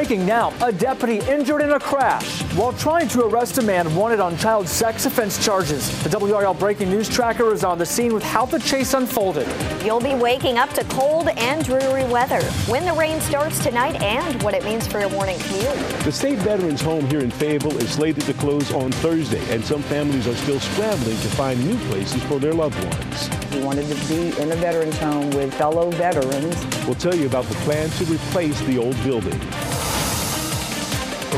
Breaking now, a deputy injured in a crash while trying to arrest a man wanted on child sex offense charges. The WRAL breaking news tracker is on the scene with how the chase unfolded. You'll be waking up to cold and dreary weather, when the rain starts tonight, and what it means for your morning commute. The state veterans home here in Fayetteville is slated to close on Thursday, and some families are still scrambling to find new places for their loved ones. We wanted to be in a veterans home with fellow veterans. We'll tell you about the plan to replace the old building.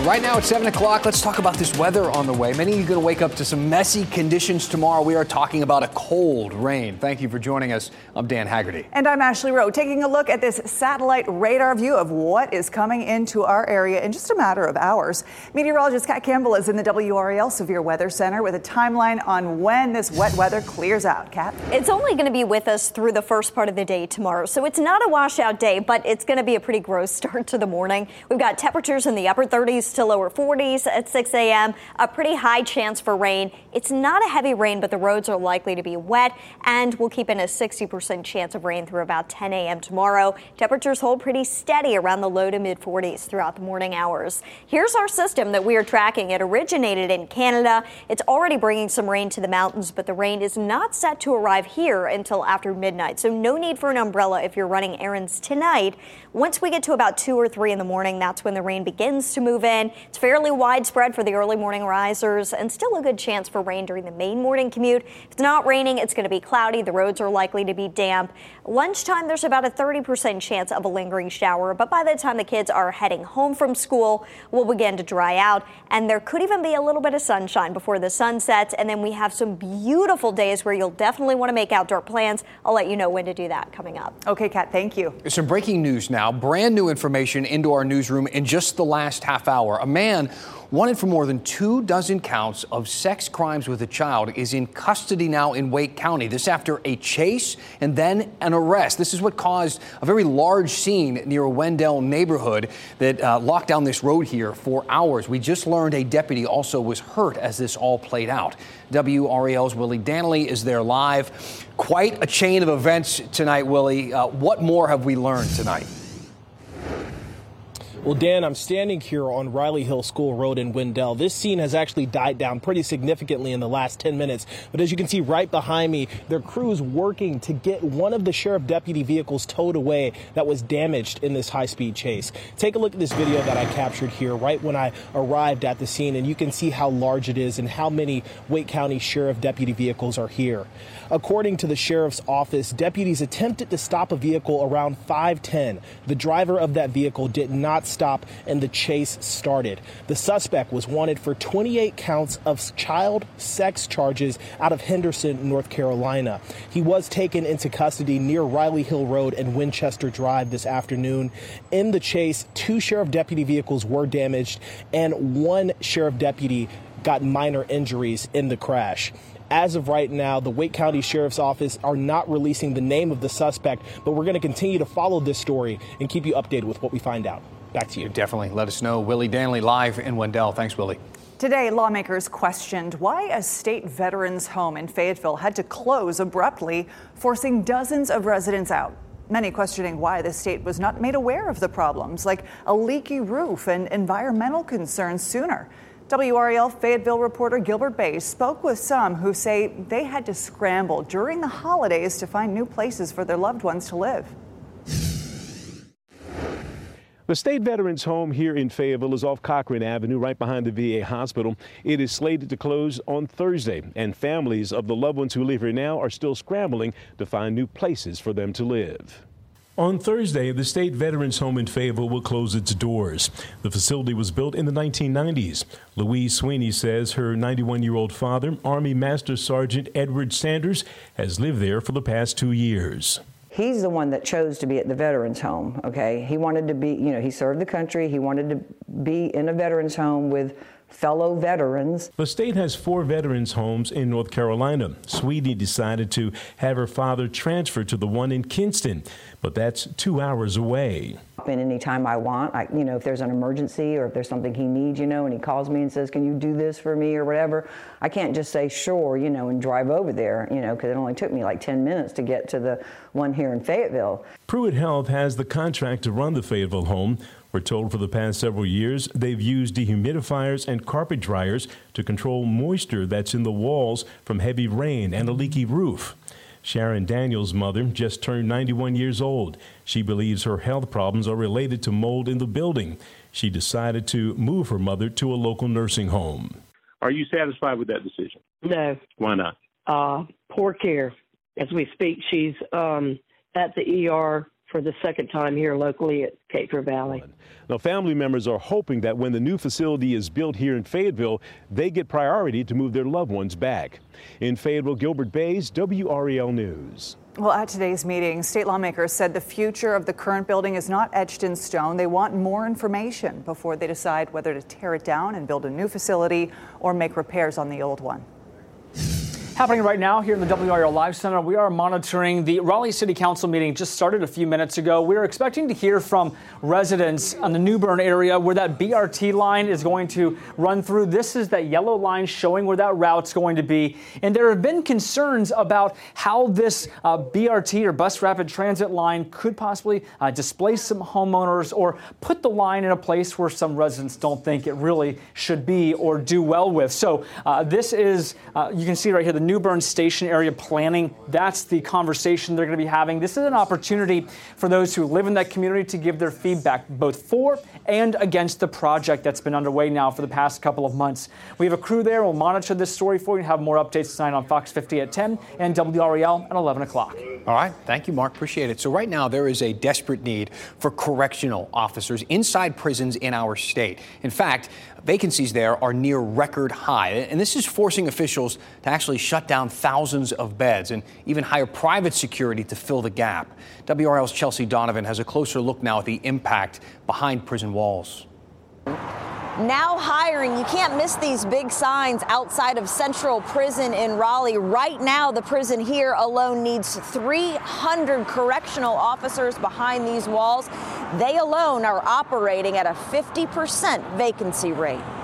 Right now at 7 o'clock, let's talk about this weather on the way. Many of you are going to wake up to some messy conditions tomorrow. We are talking about a cold rain. Thank you for joining us. I'm Dan Haggerty. And I'm Ashley Rowe, taking a look at this satellite radar view of what is coming into our area in just a matter of hours. Meteorologist Kat Campbell is in the WRAL Severe Weather Center with a timeline on when this wet weather clears out. Kat? It's only going to be with us through the first part of the day tomorrow, so it's not a washout day, but it's going to be a pretty gross start to the morning. We've got temperatures in the upper 30s to lower 40s at 6 a.m. A pretty high chance for rain. It's not a heavy rain, but the roads are likely to be wet, and we'll keep in a 60% chance of rain through about 10 a.m. tomorrow. Temperatures hold pretty steady around the low to mid 40s throughout the morning hours. Here's our system that we are tracking. It originated in Canada. It's already bringing some rain to the mountains, but the rain is not set to arrive here until after midnight. So no need for an umbrella if you're running errands tonight. Once we get to about 2 or 3 in the morning, that's when the rain begins to move in. It's fairly widespread for the early morning risers and still a good chance for rain during the main morning commute. If it's not raining, it's going to be cloudy. The roads are likely to be damp. Lunchtime, there's about a 30% chance of a lingering shower, but by the time the kids are heading home from school, we'll begin to dry out. And there could even be a little bit of sunshine before the sun sets. And then we have some beautiful days where you'll definitely want to make outdoor plans. I'll let you know when to do that coming up. Okay, Kat, thank you. Some breaking news now. Brand new information into our newsroom in just the last half hour. A man wanted for more than two dozen counts of sex crimes with a child, is in custody now in Wake County. This after a chase and then an arrest. This is what caused a very large scene near a Wendell neighborhood that uh, locked down this road here for hours. We just learned a deputy also was hurt as this all played out. WRAL's Willie Danley is there live. Quite a chain of events tonight, Willie. Uh, what more have we learned tonight? Well, Dan, I'm standing here on Riley Hill School Road in Wendell. This scene has actually died down pretty significantly in the last 10 minutes. But as you can see right behind me, their crews working to get one of the sheriff deputy vehicles towed away that was damaged in this high speed chase. Take a look at this video that I captured here right when I arrived at the scene, and you can see how large it is and how many Wake County sheriff deputy vehicles are here. According to the sheriff's office, deputies attempted to stop a vehicle around 510. The driver of that vehicle did not stop and the chase started. The suspect was wanted for 28 counts of child sex charges out of Henderson, North Carolina. He was taken into custody near Riley Hill Road and Winchester Drive this afternoon. In the chase, two sheriff deputy vehicles were damaged and one sheriff deputy got minor injuries in the crash. As of right now, the Wake County Sheriff's Office are not releasing the name of the suspect, but we're going to continue to follow this story and keep you updated with what we find out. Back to you. Definitely let us know. Willie Danley live in Wendell. Thanks, Willie. Today, lawmakers questioned why a state veterans home in Fayetteville had to close abruptly, forcing dozens of residents out. Many questioning why the state was not made aware of the problems, like a leaky roof and environmental concerns sooner. WRAL Fayetteville reporter Gilbert Baez spoke with some who say they had to scramble during the holidays to find new places for their loved ones to live. The State Veterans Home here in Fayetteville is off Cochran Avenue, right behind the VA hospital. It is slated to close on Thursday, and families of the loved ones who live here now are still scrambling to find new places for them to live. On Thursday, the State Veterans Home in Fayetteville will close its doors. The facility was built in the 1990s. Louise Sweeney says her 91 year old father, Army Master Sergeant Edward Sanders, has lived there for the past two years. He's the one that chose to be at the veterans home, okay? He wanted to be, you know, he served the country. He wanted to be in a veterans home with fellow veterans. The state has four veterans homes in North Carolina. Sweeney decided to have her father transfer to the one in Kinston, but that's two hours away. In any time I want, I, you know, if there's an emergency or if there's something he needs, you know, and he calls me and says, "Can you do this for me?" or whatever, I can't just say sure, you know, and drive over there, you know, because it only took me like 10 minutes to get to the one here in Fayetteville. Pruitt Health has the contract to run the Fayetteville home. We're told for the past several years they've used dehumidifiers and carpet dryers to control moisture that's in the walls from heavy rain and a leaky roof. Sharon Daniels' mother just turned 91 years old. She believes her health problems are related to mold in the building. She decided to move her mother to a local nursing home. Are you satisfied with that decision? No. Why not? Uh, poor care. As we speak, she's um, at the ER for the second time here locally at Cape Fear Valley. Now, family members are hoping that when the new facility is built here in Fayetteville, they get priority to move their loved ones back. In Fayetteville, Gilbert Baez, WRAL News. Well, at today's meeting, state lawmakers said the future of the current building is not etched in stone. They want more information before they decide whether to tear it down and build a new facility or make repairs on the old one. Happening right now here in the WRAL Live Center, we are monitoring the Raleigh City Council meeting just started a few minutes ago. We are expecting to hear from residents on the New Bern area where that BRT line is going to run through. This is that yellow line showing where that route's going to be. And there have been concerns about how this uh, BRT or bus rapid transit line could possibly uh, displace some homeowners or put the line in a place where some residents don't think it really should be or do well with. So uh, this is, uh, you can see right here, the New Bern Station area planning. That's the conversation they're going to be having. This is an opportunity for those who live in that community to give their feedback, both for and against the project that's been underway now for the past couple of months. We have a crew there. We'll monitor this story for you and have more updates tonight on Fox 50 at 10 and WRAL at 11 o'clock. All right. Thank you, Mark. Appreciate it. So, right now, there is a desperate need for correctional officers inside prisons in our state. In fact, vacancies there are near record high. And this is forcing officials to actually shut down thousands of beds and even hire private security to fill the gap. WRAL's Chelsea Donovan has a closer look now at the impact behind prison walls. Now hiring. You can't miss these big signs outside of Central Prison in Raleigh. Right now, the prison here alone needs 300 correctional officers behind these walls. They alone are operating at a 50% vacancy rate.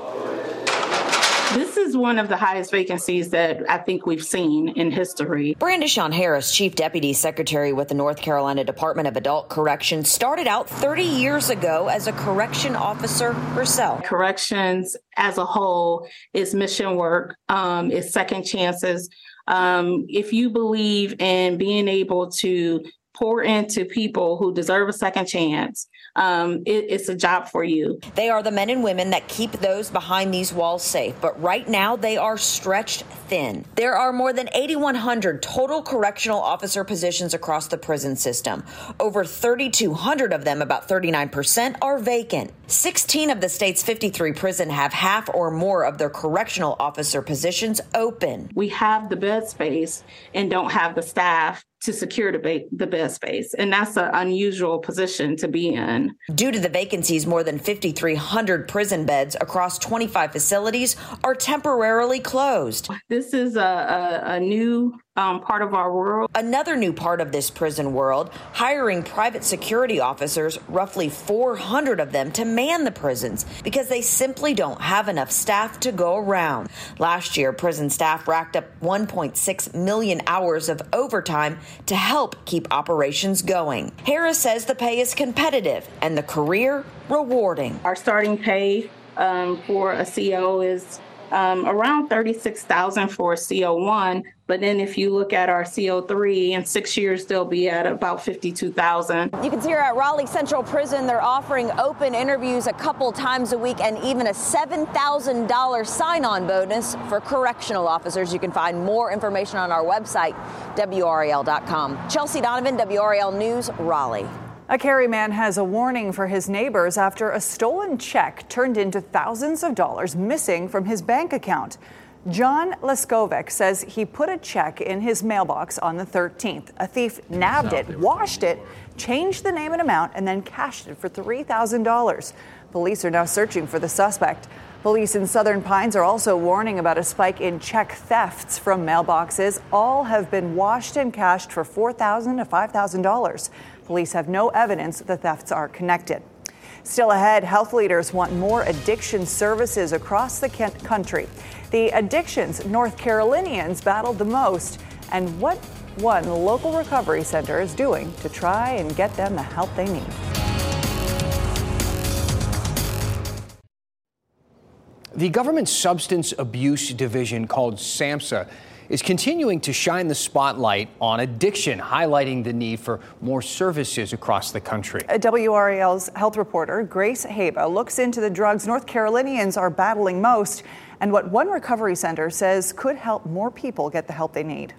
This is one of the highest vacancies that I think we've seen in history. Brandeshawn Harris, Chief Deputy Secretary with the North Carolina Department of Adult Correction, started out 30 years ago as a correction officer herself. Corrections as a whole is mission work, um, is second chances. Um, if you believe in being able to pour into people who deserve a second chance, um, it, it's a job for you. They are the men and women that keep those behind these walls safe, but right now they are stretched thin. There are more than 8,100 total correctional officer positions across the prison system. Over 3,200 of them, about 39%, are vacant. 16 of the state's 53 prison have half or more of their correctional officer positions open. We have the bed space and don't have the staff to secure the, ba- the bed space. And that's an unusual position to be in. Due to the vacancies, more than 5,300 prison beds across 25 facilities are temporarily closed. This is a, a, a new um, part of our world. Another new part of this prison world hiring private security officers, roughly 400 of them, to man the prisons because they simply don't have enough staff to go around. Last year, prison staff racked up 1.6 million hours of overtime to help keep operations going. Harris says the pay is competitive and the career rewarding. Our starting pay um, for a CO is um, around 36,000 for CO1. But then if you look at our CO3 in six years, they'll be at about 52,000. You can see here at Raleigh Central Prison, they're offering open interviews a couple times a week and even a $7,000 sign on bonus for correctional officers. You can find more information on our website, WRAL.com. Chelsea Donovan, WRAL News, Raleigh. A Cary man has a warning for his neighbors after a stolen check turned into thousands of dollars missing from his bank account. John Leskovic says he put a check in his mailbox on the 13th. A thief nabbed it, washed it, changed the name and amount, and then cashed it for $3,000. Police are now searching for the suspect. Police in Southern Pines are also warning about a spike in check thefts from mailboxes. All have been washed and cashed for 4,000 to $5,000. Police have no evidence the thefts are connected. Still ahead, health leaders want more addiction services across the country. The addictions North Carolinians battled the most, and what one local recovery center is doing to try and get them the help they need. The government substance abuse division called SAMHSA is continuing to shine the spotlight on addiction, highlighting the need for more services across the country. WRAL's health reporter Grace Haba looks into the drugs North Carolinians are battling most and what one recovery center says could help more people get the help they need.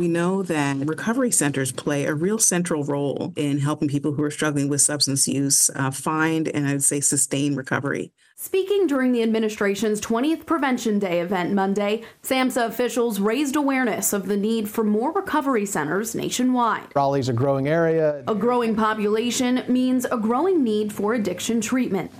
We know that recovery centers play a real central role in helping people who are struggling with substance use uh, find and I'd say sustain recovery. Speaking during the administration's 20th Prevention Day event Monday, SAMHSA officials raised awareness of the need for more recovery centers nationwide. Raleigh's a growing area. A growing population means a growing need for addiction treatment.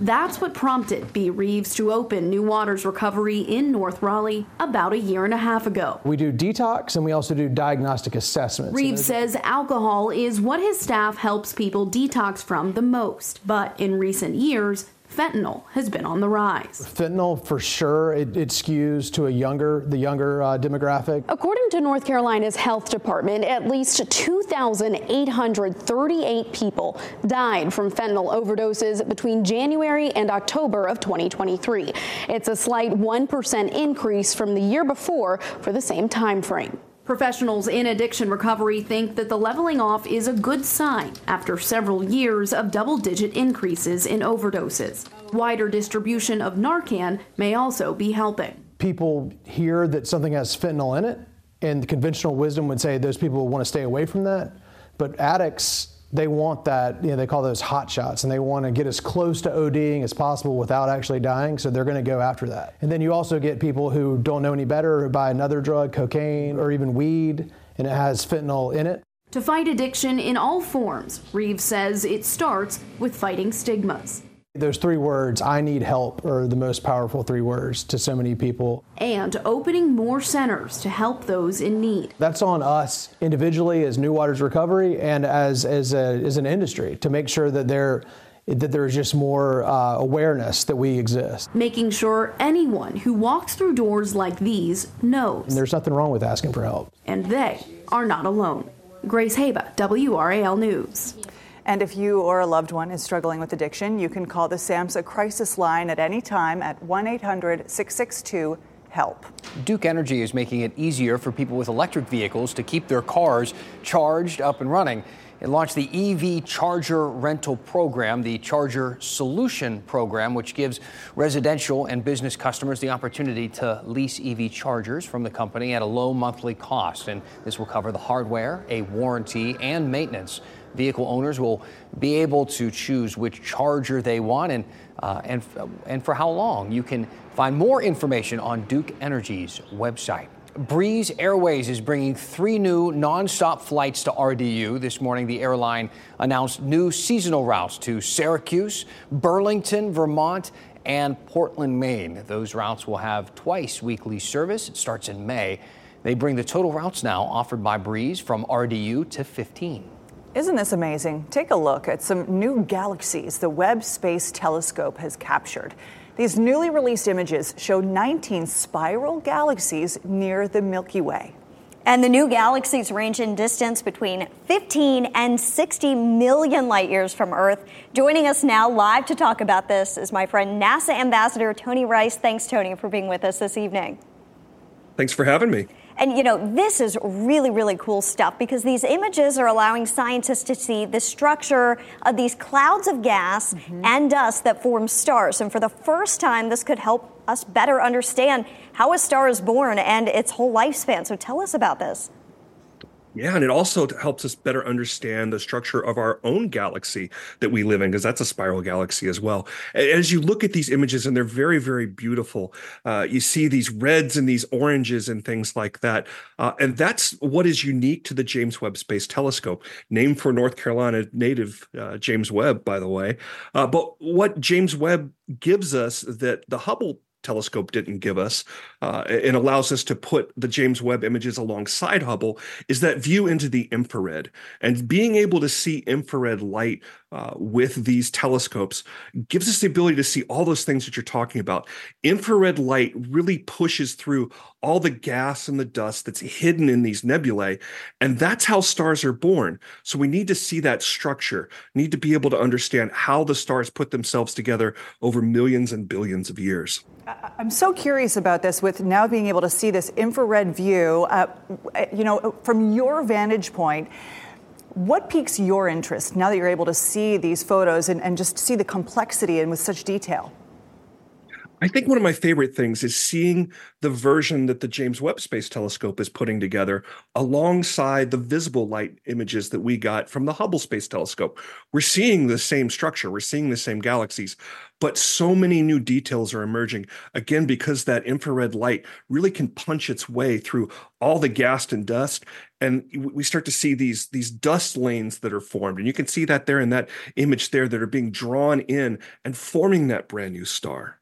That's what prompted B. Reeves to open New Waters Recovery in North Raleigh about a year and a half ago. We do detox and we also do diagnostic assessments. Reeves says alcohol is what his staff helps people detox from the most. But in recent years, fentanyl has been on the rise. Fentanyl, for sure, it, it skews to a younger, the younger uh, demographic. According to North Carolina's health department, at least 2,838 people died from fentanyl overdoses between January and October of 2023. It's a slight 1% increase from the year before for the same time frame. Professionals in addiction recovery think that the leveling off is a good sign after several years of double digit increases in overdoses. Wider distribution of Narcan may also be helping. People hear that something has fentanyl in it, and the conventional wisdom would say those people want to stay away from that. But addicts they want that, you know, they call those hot shots, and they want to get as close to ODing as possible without actually dying, so they're going to go after that. And then you also get people who don't know any better who buy another drug, cocaine, or even weed, and it has fentanyl in it. To fight addiction in all forms, Reeves says it starts with fighting stigmas. Those three words, I need help, are the most powerful three words to so many people. And opening more centers to help those in need. That's on us individually as New Waters Recovery and as, as, a, as an industry to make sure that there that there's just more uh, awareness that we exist. Making sure anyone who walks through doors like these knows. And there's nothing wrong with asking for help. And they are not alone. Grace Haba, WRAL News. And if you or a loved one is struggling with addiction, you can call the SAMHSA crisis line at any time at 1 800 662 HELP. Duke Energy is making it easier for people with electric vehicles to keep their cars charged up and running. It launched the EV Charger Rental Program, the Charger Solution Program, which gives residential and business customers the opportunity to lease EV chargers from the company at a low monthly cost. And this will cover the hardware, a warranty, and maintenance. Vehicle owners will be able to choose which charger they want and, uh, and, and for how long. You can find more information on Duke Energy's website. Breeze Airways is bringing three new nonstop flights to RDU. This morning, the airline announced new seasonal routes to Syracuse, Burlington, Vermont, and Portland, Maine. Those routes will have twice weekly service. It starts in May. They bring the total routes now offered by Breeze from RDU to 15. Isn't this amazing? Take a look at some new galaxies the Webb Space Telescope has captured. These newly released images show 19 spiral galaxies near the Milky Way. And the new galaxies range in distance between 15 and 60 million light years from Earth. Joining us now live to talk about this is my friend NASA Ambassador Tony Rice. Thanks, Tony, for being with us this evening. Thanks for having me. And you know, this is really, really cool stuff because these images are allowing scientists to see the structure of these clouds of gas mm-hmm. and dust that form stars. And for the first time, this could help us better understand how a star is born and its whole lifespan. So tell us about this. Yeah, and it also helps us better understand the structure of our own galaxy that we live in, because that's a spiral galaxy as well. As you look at these images, and they're very, very beautiful, uh, you see these reds and these oranges and things like that. Uh, and that's what is unique to the James Webb Space Telescope, named for North Carolina native uh, James Webb, by the way. Uh, but what James Webb gives us that the Hubble telescope didn't give us uh, and allows us to put the James Webb images alongside Hubble is that view into the infrared. And being able to see infrared light uh, with these telescopes gives us the ability to see all those things that you're talking about. Infrared light really pushes through all the gas and the dust that's hidden in these nebulae. And that's how stars are born. So we need to see that structure, need to be able to understand how the stars put themselves together over millions and billions of years. I'm so curious about this with now being able to see this infrared view. Uh, you know, from your vantage point, what piques your interest now that you're able to see these photos and, and just see the complexity and with such detail? I think one of my favorite things is seeing the version that the James Webb Space Telescope is putting together alongside the visible light images that we got from the Hubble Space Telescope. We're seeing the same structure, we're seeing the same galaxies, but so many new details are emerging. Again, because that infrared light really can punch its way through all the gas and dust. And we start to see these, these dust lanes that are formed. And you can see that there in that image there that are being drawn in and forming that brand new star.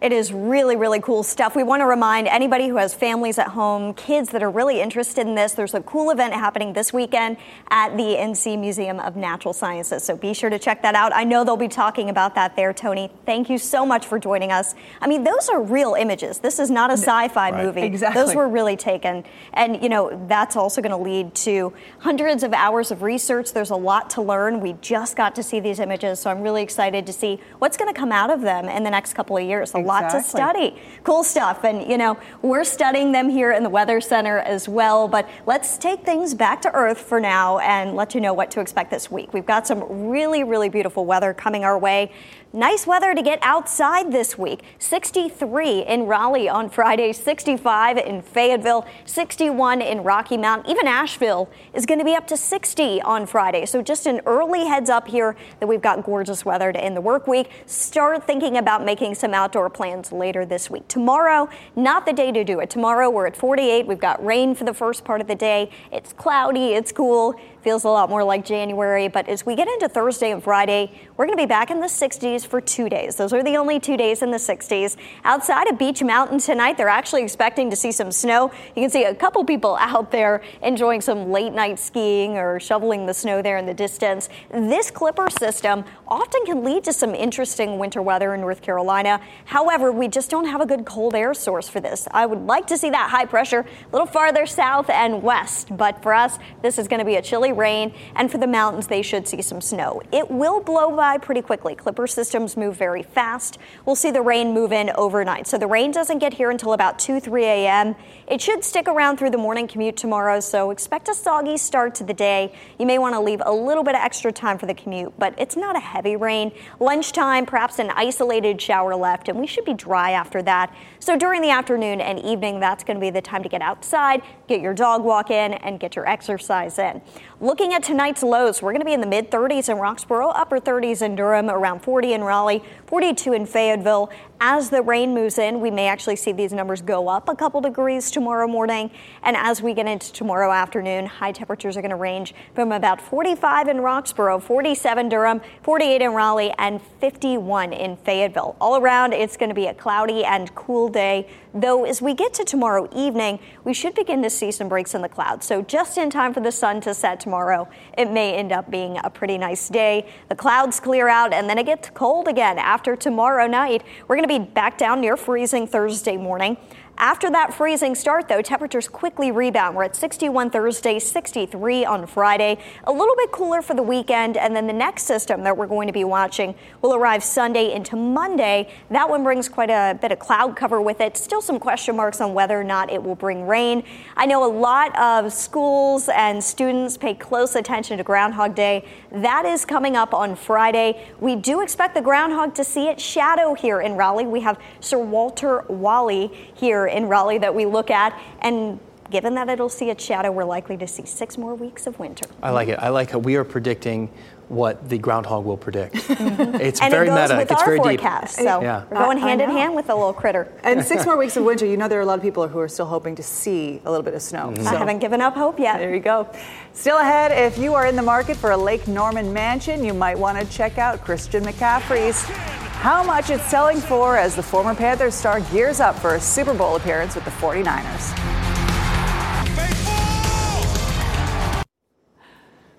It is really, really cool stuff. We want to remind anybody who has families at home, kids that are really interested in this, there's a cool event happening this weekend at the NC Museum of Natural Sciences. So be sure to check that out. I know they'll be talking about that there, Tony. Thank you so much for joining us. I mean, those are real images. This is not a sci fi right. movie. Exactly. Those were really taken. And, you know, that's also going to lead to hundreds of hours of research. There's a lot to learn. We just got to see these images. So I'm really excited to see what's going to come out of them in the next couple of years. A lot to study. Cool stuff. And, you know, we're studying them here in the Weather Center as well. But let's take things back to Earth for now and let you know what to expect this week. We've got some really, really beautiful weather coming our way. Nice weather to get outside this week. 63 in Raleigh on Friday, 65 in Fayetteville, 61 in Rocky Mount. Even Asheville is going to be up to 60 on Friday. So just an early heads up here that we've got gorgeous weather to end the work week. Start thinking about making some outdoor plans later this week. Tomorrow, not the day to do it. Tomorrow we're at 48. We've got rain for the first part of the day. It's cloudy, it's cool. Feels a lot more like January, but as we get into Thursday and Friday, we're going to be back in the 60s for two days. Those are the only two days in the 60s. Outside of Beech Mountain tonight, they're actually expecting to see some snow. You can see a couple people out there enjoying some late night skiing or shoveling the snow there in the distance. This clipper system often can lead to some interesting winter weather in North Carolina. However, we just don't have a good cold air source for this. I would like to see that high pressure a little farther south and west, but for us, this is going to be a chilly rain, and for the mountains, they should see some snow. It will blow by pretty quickly. Clipper systems move very fast. We'll see the rain move in overnight. So the rain doesn't get here until about 2, 3 a.m. It should stick around through the morning commute tomorrow, so expect a soggy start to the day. You may want to leave a little bit of extra time for the commute, but it's not a heavy rain. Lunchtime, perhaps an isolated shower left, and we should be dry after that. So during the afternoon and evening, that's going to be the time to get outside, get your dog walk in, and get your exercise in. Looking at tonight's lows, we're going to be in the mid 30s in Roxboro, upper 30s in Durham, around 40 in Raleigh, 42 in Fayetteville. As the rain moves in, we may actually see these numbers go up a couple degrees tomorrow morning. And as we get into tomorrow afternoon, high temperatures are going to range from about 45 in Roxboro, 47 Durham, 48 in Raleigh, and 51 in Fayetteville. All around, it's going to be a cloudy and cool day. Though as we get to tomorrow evening, we should begin to see some breaks in the clouds. So just in time for the sun to set tomorrow, it may end up being a pretty nice day. The clouds clear out and then it gets cold again after tomorrow night. We're going to be back down near freezing Thursday morning. After that freezing start, though, temperatures quickly rebound. We're at 61 Thursday, 63 on Friday. A little bit cooler for the weekend, and then the next system that we're going to be watching will arrive Sunday into Monday. That one brings quite a bit of cloud cover with it. Still some question marks on whether or not it will bring rain. I know a lot of schools and students pay close attention to Groundhog Day. That is coming up on Friday. We do expect the groundhog to see its shadow here in Raleigh. We have Sir Walter Wally here in Raleigh that we look at. And Given that it'll see its shadow, we're likely to see six more weeks of winter. I like it. I like how we are predicting what the groundhog will predict. Mm-hmm. It's and very it goes meta. with it's our very forecast. deep. So yeah. we're going I- I hand in hand with the little critter. And six more weeks of winter, you know there are a lot of people who are still hoping to see a little bit of snow. I haven't given up hope yet. There you go. Still ahead, if you are in the market for a Lake Norman mansion, you might want to check out Christian McCaffrey's. How much it's selling for as the former Panthers star gears up for a Super Bowl appearance with the 49ers.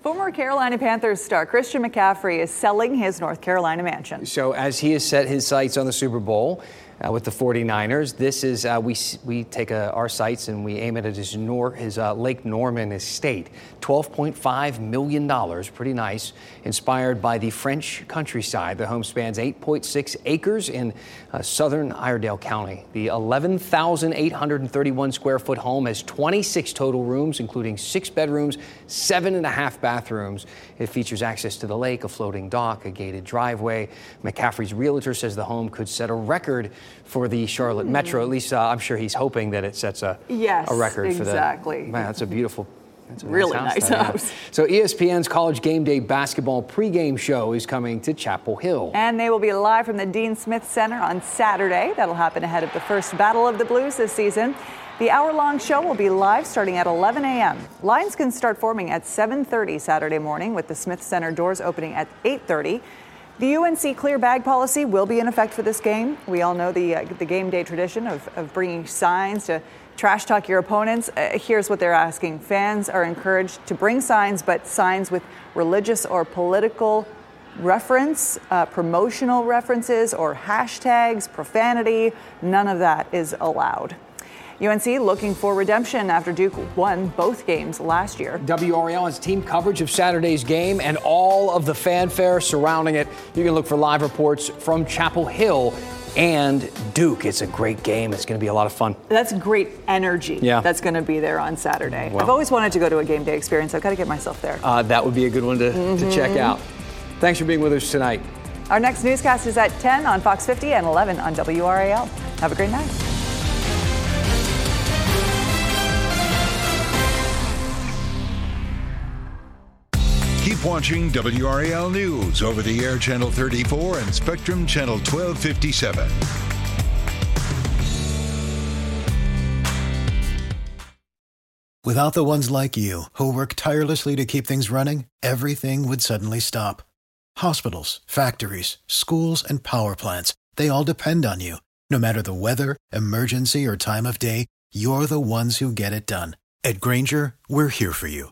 Former Carolina Panthers star Christian McCaffrey is selling his North Carolina mansion. So as he has set his sights on the Super Bowl uh, with the 49ers, this is uh, we we take uh, our sights and we aim it at his Nor- his uh, Lake Norman estate, 12.5 million dollars, pretty nice. Inspired by the French countryside, the home spans 8.6 acres in uh, southern Iredell County. The 11,831 square foot home has 26 total rooms, including six bedrooms, seven and a half bathrooms. It features access to the lake, a floating dock, a gated driveway. McCaffrey's realtor says the home could set a record for the Charlotte Metro. At least uh, I'm sure he's hoping that it sets a, Yes, a record for that. exactly. Man, that's a beautiful. That's a Really nice though, yeah. house. So ESPN's College Game Day basketball pregame show is coming to Chapel Hill. And they will be live from the Dean Smith Center on Saturday. That'll happen ahead of the first Battle of the Blues this season. The hour-long show will be live starting at 11 a.m. Lines can start forming at 7:30 Saturday morning, with the Smith Center doors opening at 8:30. The UNC clear bag policy will be in effect for this game. We all know the uh, the game day tradition of, of bringing signs to trash talk your opponents. Uh, here's what they're asking: Fans are encouraged to bring signs, but signs with religious or political reference, uh, promotional references, or hashtags, profanity. None of that is allowed. UNC looking for redemption after Duke won both games last year. WRAL has team coverage of Saturday's game and all of the fanfare surrounding it. You can look for live reports from Chapel Hill and Duke. It's a great game. It's going to be a lot of fun. That's great energy Yeah. that's going to be there on Saturday. I've always wanted to go to a game day experience. I've got to get myself there. Uh, that would be a good one to, to check out. Thanks for being with us tonight. Our next newscast is at 10 on Fox 50 and 11 on WRAL. Have a great night. Keep watching WRAL News over the air channel 34 and Spectrum channel 1257. Without the ones like you, who work tirelessly to keep things running, everything would suddenly stop. Hospitals, factories, schools, and power plants, they all depend on you. No matter the weather, emergency, or time of day, you're the ones who get it done. At Grainger, we're here for you